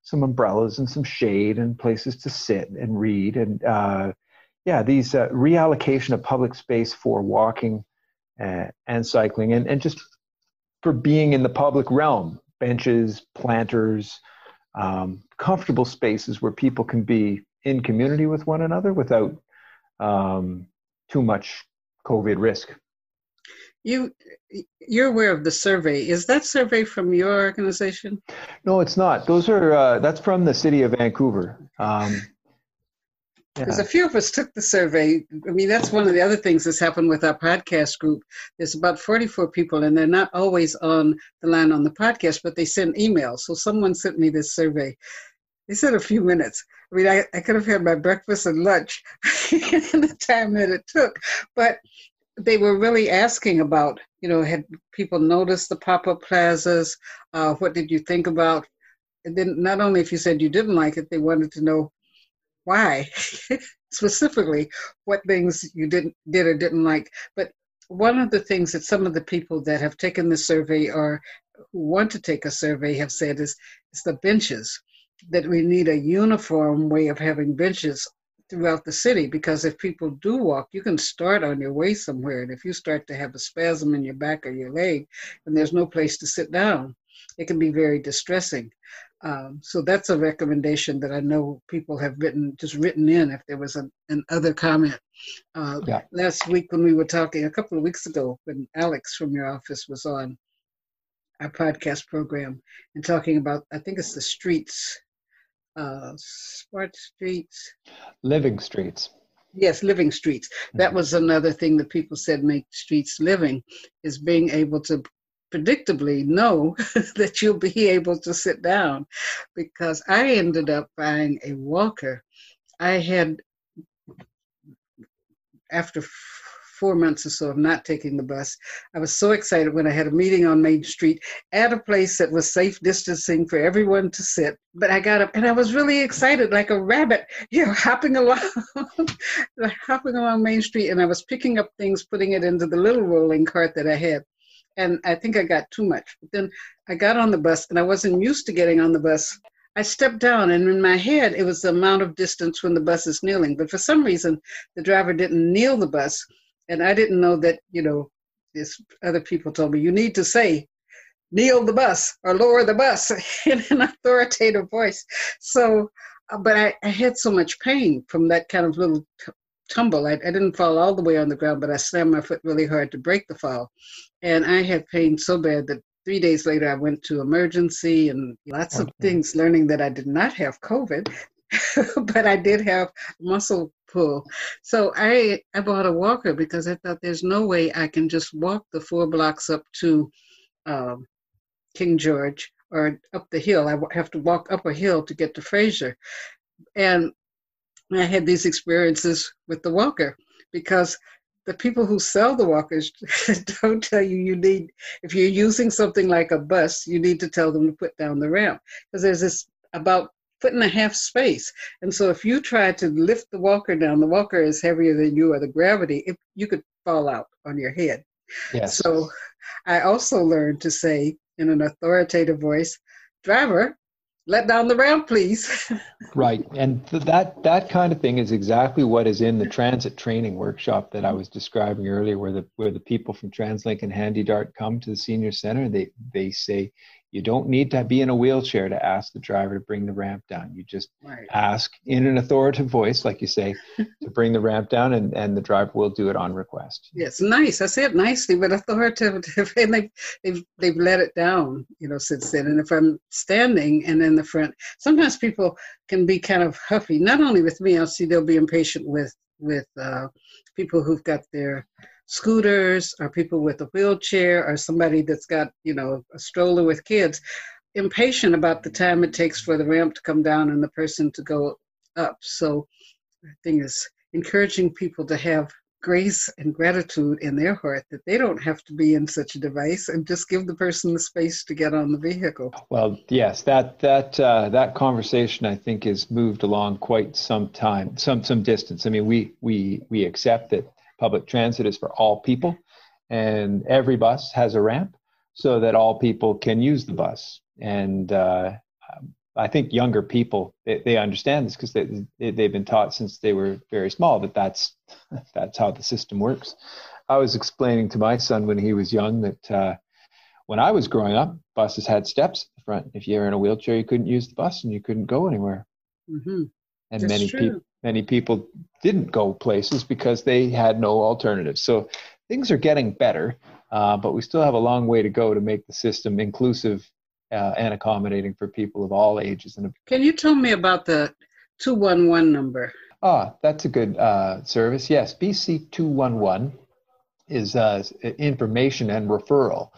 some umbrellas and some shade and places to sit and read and uh, yeah these uh, reallocation of public space for walking uh, and cycling and, and just for being in the public realm benches planters um, comfortable spaces where people can be in community with one another without um, too much covid risk you you're aware of the survey. Is that survey from your organization? No, it's not. Those are uh, that's from the city of Vancouver. Um, because yeah. a few of us took the survey. I mean, that's one of the other things that's happened with our podcast group. There's about 44 people, and they're not always on the line on the podcast, but they send emails. So someone sent me this survey. They said a few minutes. I mean, I, I could have had my breakfast and lunch in the time that it took. But they were really asking about, you know, had people noticed the pop up plazas? Uh, what did you think about? And then not only if you said you didn't like it, they wanted to know why, specifically what things you didn't did or didn't like. But one of the things that some of the people that have taken the survey or who want to take a survey have said is is the benches that we need a uniform way of having benches throughout the city because if people do walk, you can start on your way somewhere. And if you start to have a spasm in your back or your leg and there's no place to sit down, it can be very distressing. Um, so that's a recommendation that I know people have written, just written in if there was an, an other comment. Uh, yeah. Last week when we were talking, a couple of weeks ago, when Alex from your office was on our podcast program and talking about, I think it's the streets uh, Smart Streets. Living Streets. Yes, living streets. That mm-hmm. was another thing that people said make streets living is being able to predictably know that you'll be able to sit down because I ended up buying a walker. I had after four months or so of not taking the bus. I was so excited when I had a meeting on Main Street at a place that was safe distancing for everyone to sit. But I got up and I was really excited, like a rabbit, you know, hopping along, hopping along Main Street. And I was picking up things, putting it into the little rolling cart that I had. And I think I got too much. But then I got on the bus and I wasn't used to getting on the bus. I stepped down, and in my head, it was the amount of distance when the bus is kneeling. But for some reason, the driver didn't kneel the bus and I didn't know that, you know, this other people told me, you need to say, kneel the bus or lower the bus in an authoritative voice. So, uh, but I, I had so much pain from that kind of little t- tumble. I, I didn't fall all the way on the ground, but I slammed my foot really hard to break the fall. And I had pain so bad that three days later I went to emergency and lots okay. of things, learning that I did not have COVID, but I did have muscle So I I bought a walker because I thought there's no way I can just walk the four blocks up to um, King George or up the hill. I have to walk up a hill to get to Fraser, and I had these experiences with the walker because the people who sell the walkers don't tell you you need if you're using something like a bus you need to tell them to put down the ramp. Because there's this about foot and a half space. And so if you try to lift the walker down, the walker is heavier than you or the gravity, if you could fall out on your head. Yes. So I also learned to say in an authoritative voice, driver, let down the ramp, please. right. And th- that that kind of thing is exactly what is in the transit training workshop that I was describing earlier, where the where the people from TransLink and HandyDART come to the senior center. They they say, You don't need to be in a wheelchair to ask the driver to bring the ramp down. You just Right. ask in an authoritative voice, like you say, to bring the ramp down, and, and the driver will do it on request. Yes, nice. I say it nicely, but authoritative, and they, they've they've let it down, you know, since then. And if I'm standing and in the front, sometimes people can be kind of huffy. Not only with me, I'll see they'll be impatient with with uh, people who've got their scooters, or people with a wheelchair, or somebody that's got you know a stroller with kids. Impatient about the time it takes for the ramp to come down and the person to go up. So, the thing is encouraging people to have grace and gratitude in their heart that they don't have to be in such a device and just give the person the space to get on the vehicle. Well, yes, that that uh, that conversation I think has moved along quite some time, some some distance. I mean, we we we accept that public transit is for all people, and every bus has a ramp so that all people can use the bus. And uh, I think younger people they, they understand this because they, they they've been taught since they were very small that that's that's how the system works. I was explaining to my son when he was young that uh, when I was growing up, buses had steps at the front. If you were in a wheelchair, you couldn't use the bus and you couldn't go anywhere. hmm And That's many true. people many people didn't go places because they had no alternatives. So things are getting better, uh, but we still have a long way to go to make the system inclusive uh, and accommodating for people of all ages and Can you tell me about the 211 number? Ah, that's a good uh, service. Yes, BC 211 is uh, information and referral.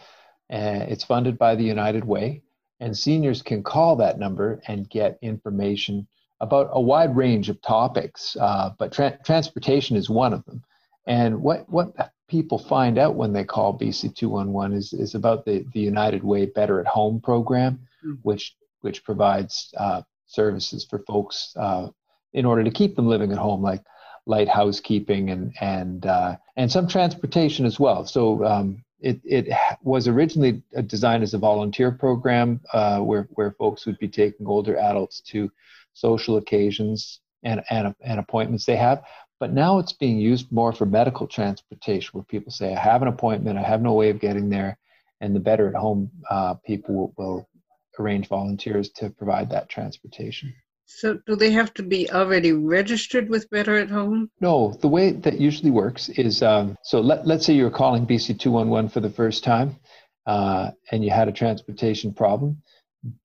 Uh, it's funded by the United Way, and seniors can call that number and get information about a wide range of topics, uh, but tra- transportation is one of them. And what, what people find out when they call BC 211 is, is about the, the United Way Better at Home program, Mm. which, which provides uh, services for folks uh, in order to keep them living at home, like light housekeeping and and uh, and some transportation as well. So um, it it was originally designed as a volunteer program uh, where where folks would be taking older adults to social occasions and and and appointments they have. But now it's being used more for medical transportation, where people say, "I have an appointment, I have no way of getting there," and the better at home uh, people will, will arrange volunteers to provide that transportation. So, do they have to be already registered with Better at Home? No, the way that usually works is um, so let, let's say you're calling BC 211 for the first time uh, and you had a transportation problem.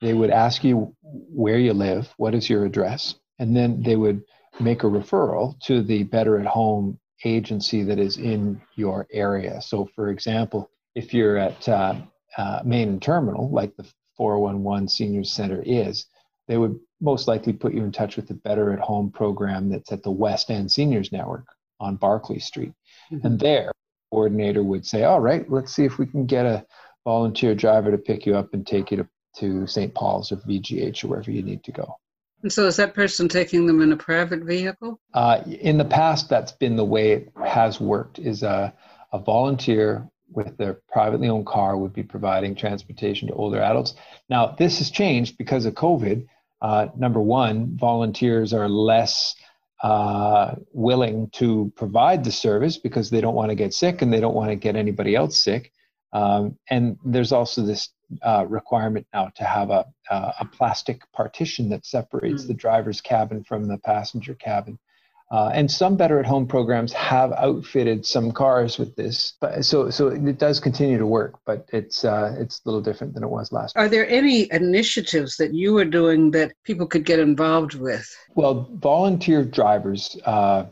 They would ask you where you live, what is your address, and then they would make a referral to the Better at Home agency that is in your area. So, for example, if you're at uh, uh, Main and Terminal, like the 411 Seniors Center is, they would most likely put you in touch with the Better at Home program that's at the West End Seniors Network on Barclay Street. Mhm. And there, coordinator would say, All right, let's see if we can get a volunteer driver to pick you up and take you to, to St. Paul's or VGH or wherever you need to go. And so, is that person taking them in a private vehicle? Uh, in the past, that's been the way it has worked. Is a, a volunteer with their privately owned car would be providing transportation to older adults. Now, this has changed because of COVID. Uh, number one, volunteers are less uh, willing to provide the service because they don't want to get sick and they don't want to get anybody else sick. Um, and there's also this uh, requirement now to have a, uh, a plastic partition that separates Mm. the driver's cabin from the passenger cabin. Uh, and some better at home programs have outfitted some cars with this, but so so it does continue to work, but it's uh, it's a little different than it was last. Are there any initiatives that you are doing that people could get involved with? Well, volunteer drivers, uh,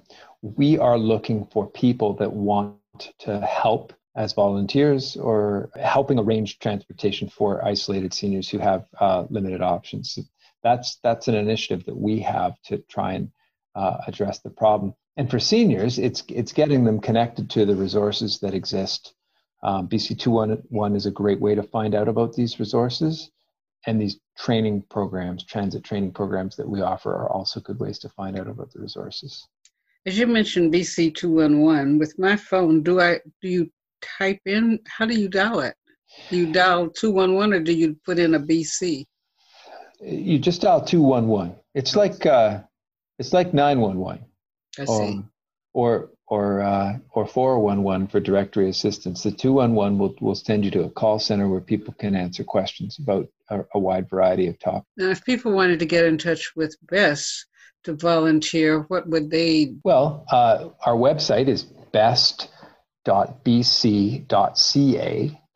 we are looking for people that want to help as volunteers or helping arrange transportation for isolated seniors who have uh, limited options. That's that's an initiative that we have to try and uh, address the problem. And for seniors, it's it's getting them connected to the resources that exist. Um, BC 211 is a great way to find out about these resources. And these training programs, transit training programs that we offer, are also good ways to find out about the resources. As you mentioned, BC two one one. With my phone, do I do you type in? How do you dial it? Do you dial two one one, or do you put in a BC? You just dial 211. It's like uh, it's like 911. I see. Um, or or uh, or 411 for directory assistance. The 211 will will send you to a call center where people can answer questions about a, a wide variety of topics. Now, if people wanted to get in touch with Best to volunteer, what would they? Well, uh, our website is best.bc.ca.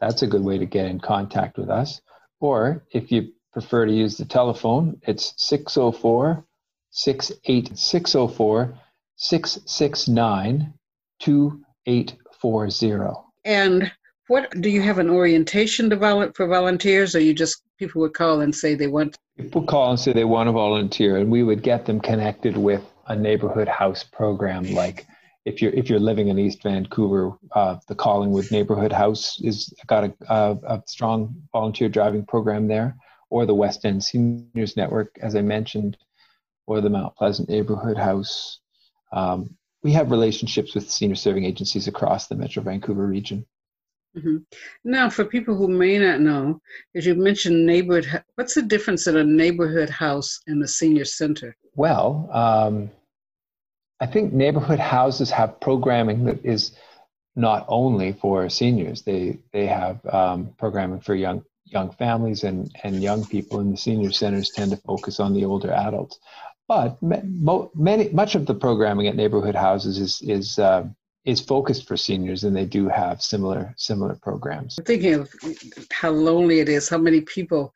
That's a good way to get in contact with us. Or if you prefer to use the telephone, it's 604 604 669 2840. And what do you have an orientation develop for volunteers, or you just people would call and say they want? People call and say they want to volunteer, and we would get them connected with a neighborhood house program. Like if you're if you're living in East Vancouver, uh, the Collingwood Neighborhood House is got a, a, a strong volunteer driving program there, or the West End Seniors Network, as I mentioned, or the Mount Pleasant Neighborhood House. Um, we have relationships with senior serving agencies across the Metro Vancouver region. Mm-hmm. Now, for people who may not know, as you mentioned neighborhood, what's the difference in a neighborhood house and a senior center? Well, um, I think neighborhood houses have programming that is not only for seniors. They they have um, programming for young young families and and young people, and the senior centers tend to focus on the older adults. But many, much of the programming at neighborhood houses is is uh, is focused for seniors, and they do have similar similar programs. I'm thinking of how lonely it is. How many people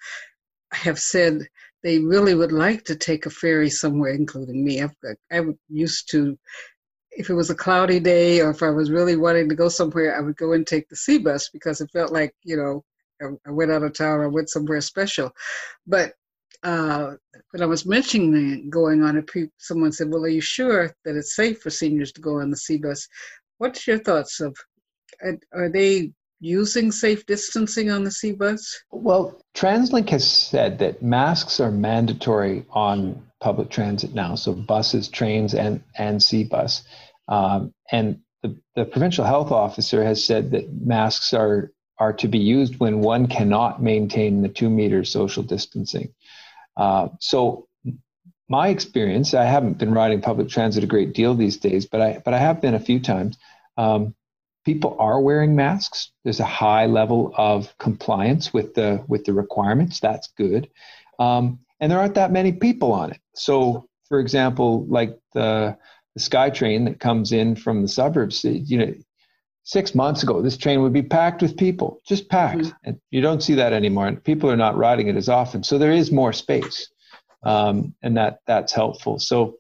have said they really would like to take a ferry somewhere, including me. I've, I used to, if it was a cloudy day or if I was really wanting to go somewhere, I would go and take the sea bus because it felt like you know I, I went out of town. I went somewhere special, but uh, when I was mentioning going on it, someone said, "Well, are you sure that it's safe for seniors to go on the sea bus?" What's your thoughts of? Are they using safe distancing on the sea bus? Well, TransLink has said that masks are mandatory on public transit now, so buses, trains, and and sea bus, um, and the, the provincial health officer has said that masks are are to be used when one cannot maintain the two meter social distancing. Uh, so my experience, I haven't been riding public transit a great deal these days, but I but I have been a few times. Um, people are wearing masks. There's a high level of compliance with the with the requirements. That's good, um, and there aren't that many people on it. So, for example, like the the SkyTrain that comes in from the suburbs, you know, six months ago, this train would be packed with people, just packed. Mm-hmm. And you don't see that anymore. And people are not riding it as often. So there is more space. Um, and that that's helpful. So,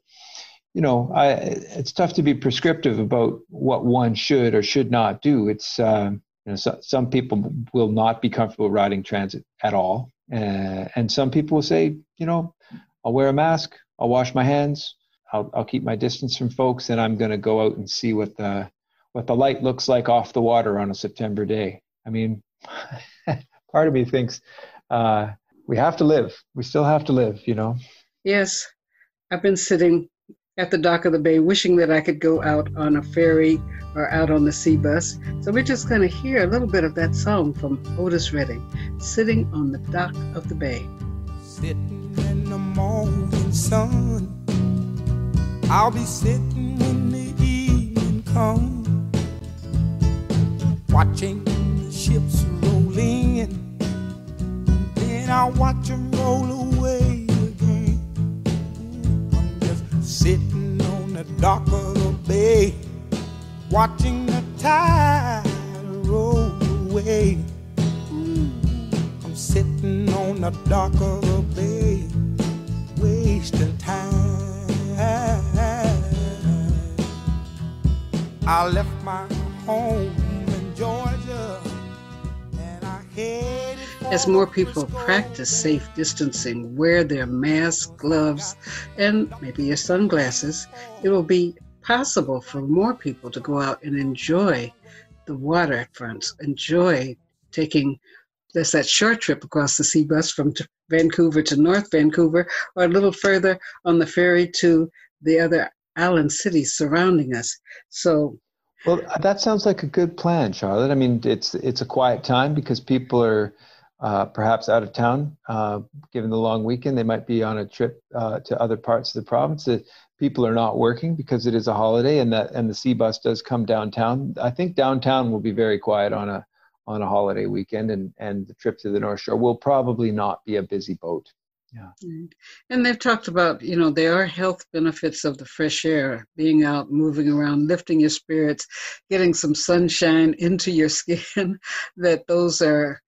you know, I, it's tough to be prescriptive about what one should or should not do. It's, um, you know, so, some people will not be comfortable riding transit at all. Uh, and some people will say, you know, I'll wear a mask, I'll wash my hands, I'll, I'll keep my distance from folks, and I'm going to go out and see what the what the light looks like off the water on a September day. I mean, part of me thinks uh, we have to live. We still have to live, you know? Yes. I've been sitting at the dock of the bay wishing that I could go out on a ferry or out on the sea bus. So we're just going to hear a little bit of that song from Otis Redding, Sitting on the Dock of the Bay. Sitting in the morning sun, I'll be sitting when the evening comes watching the ships roll in. Then I'll watch them roll away the dock of the bay, watching the tide roll away. I'm sitting on the dock of the bay, wasting time. I left my home as more people practice safe distancing, wear their masks, gloves, and maybe your sunglasses, it will be possible for more people to go out and enjoy the waterfronts, enjoy taking there's that short trip across the sea bus from Vancouver to North Vancouver, or a little further on the ferry to the other island cities surrounding us. So well, that sounds like a good plan, Charlotte. I mean, it's it's a quiet time because people are uh, perhaps out of town. Uh, given the long weekend, they might be on a trip uh, to other parts of the province. The, people are not working because it is a holiday and that and the sea bus does come downtown. I think downtown will be very quiet on a on a holiday weekend and and the trip to the North Shore will probably not be a busy boat. Yeah. And they've talked about, you know, there are health benefits of the fresh air, being out, moving around, lifting your spirits, getting some sunshine into your skin, that those are,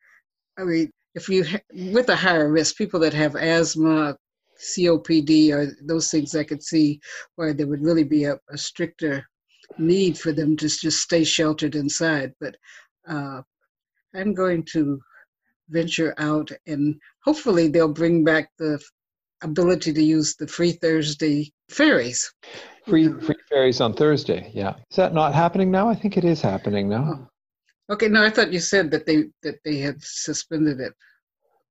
I mean, if you, with a higher risk, people that have asthma, COPD, or those things I could see where there would really be a, a stricter need for them to just stay sheltered inside. But uh, I'm going to venture out and hopefully they'll bring back the ability to use the free Thursday ferries. Free free ferries on Thursday, yeah. Is that not happening now? I think it is happening now. Oh. Okay, no, I thought you said that they that they had suspended it.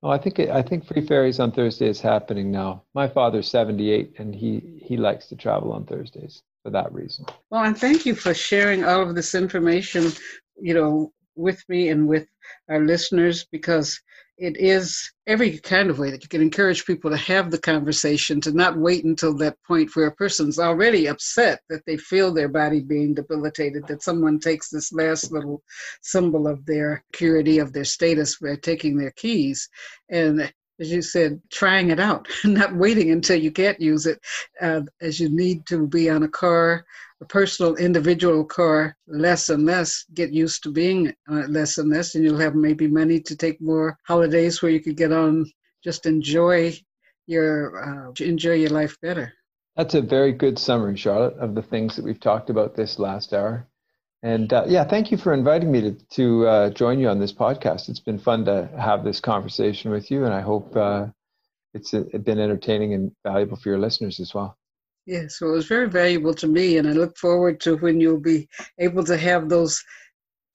Oh, I think it, I think free ferries on Thursday is happening now. My father's 78 and he he likes to travel on Thursdays for that reason. Well, and thank you for sharing all of this information, you know, with me and with our listeners because it is every kind of way that you can encourage people to have the conversation, to not wait until that point where a person's already upset that they feel their body being debilitated, that someone takes this last little symbol of their purity, of their status by taking their keys. And as you said, trying it out, not waiting until you can't use it, uh, as you need to be on a car a personal individual car less and less, get used to being uh, less and less, and you'll have maybe money to take more holidays where you could get on, just enjoy your uh, enjoy your life better. That's a very good summary, Charlotte, of the things that we've talked about this last hour. And uh, yeah, thank you for inviting me to, to uh, join you on this podcast. It's been fun to have this conversation with you, and I hope uh, it's uh, been entertaining and valuable for your listeners as well. Yes, well, it was very valuable to me, and I look forward to when you'll be able to have those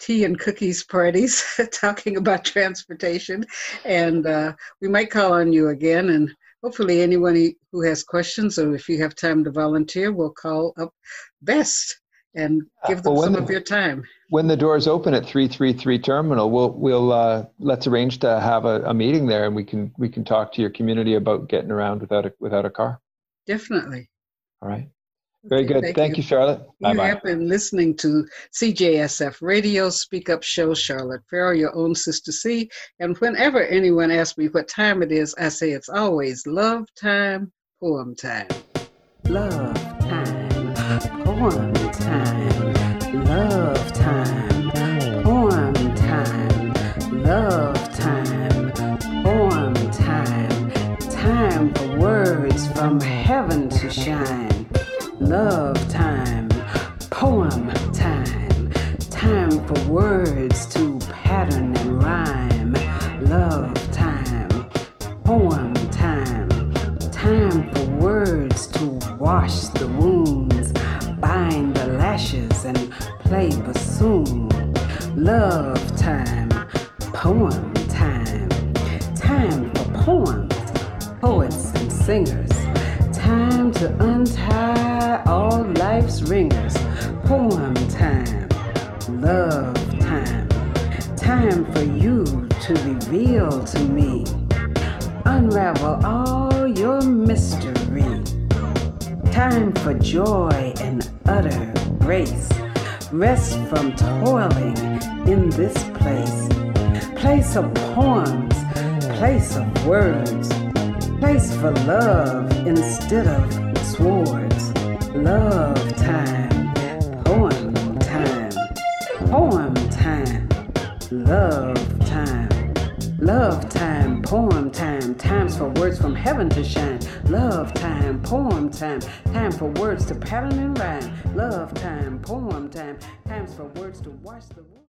tea and cookies parties talking about transportation. And uh, we might call on you again, and hopefully, anyone who has questions or if you have time to volunteer, will call up Best and give them well, some the, of your time. When the doors open at 333 Terminal, we'll we'll uh, let's arrange to have a, a meeting there, and we can we can talk to your community about getting around without a without a car. Definitely. All right. Very okay, good. Thank, thank you. you. Charlotte. Bye you have been listening to CJSF Radio Speak Up Show, Charlotte Farrell, your own sister C. And whenever anyone asks me what time it is, I say it's always love time, poem time. Love time, poem time, love time, poem time, love time, poem time, time for words from heaven to shine. Love time, poem time, time for words to pattern and rhyme, love time, poem time, time for words to wash the wounds, bind the lashes and play bassoon, love time, poem time, time for poems, poets and singers time to untie all life's ringers. Poem time, love time, time for you to reveal to me. Unravel all your mystery. Time for joy and utter grace. Rest from toiling in this place. Place of poems, place of words place for love instead of swords. Love time, poem time, poem time, love time, love time, poem time, times for words from heaven to shine. Love time, poem time, time for words to pattern and rhyme. Love time, poem time, times for words to wash the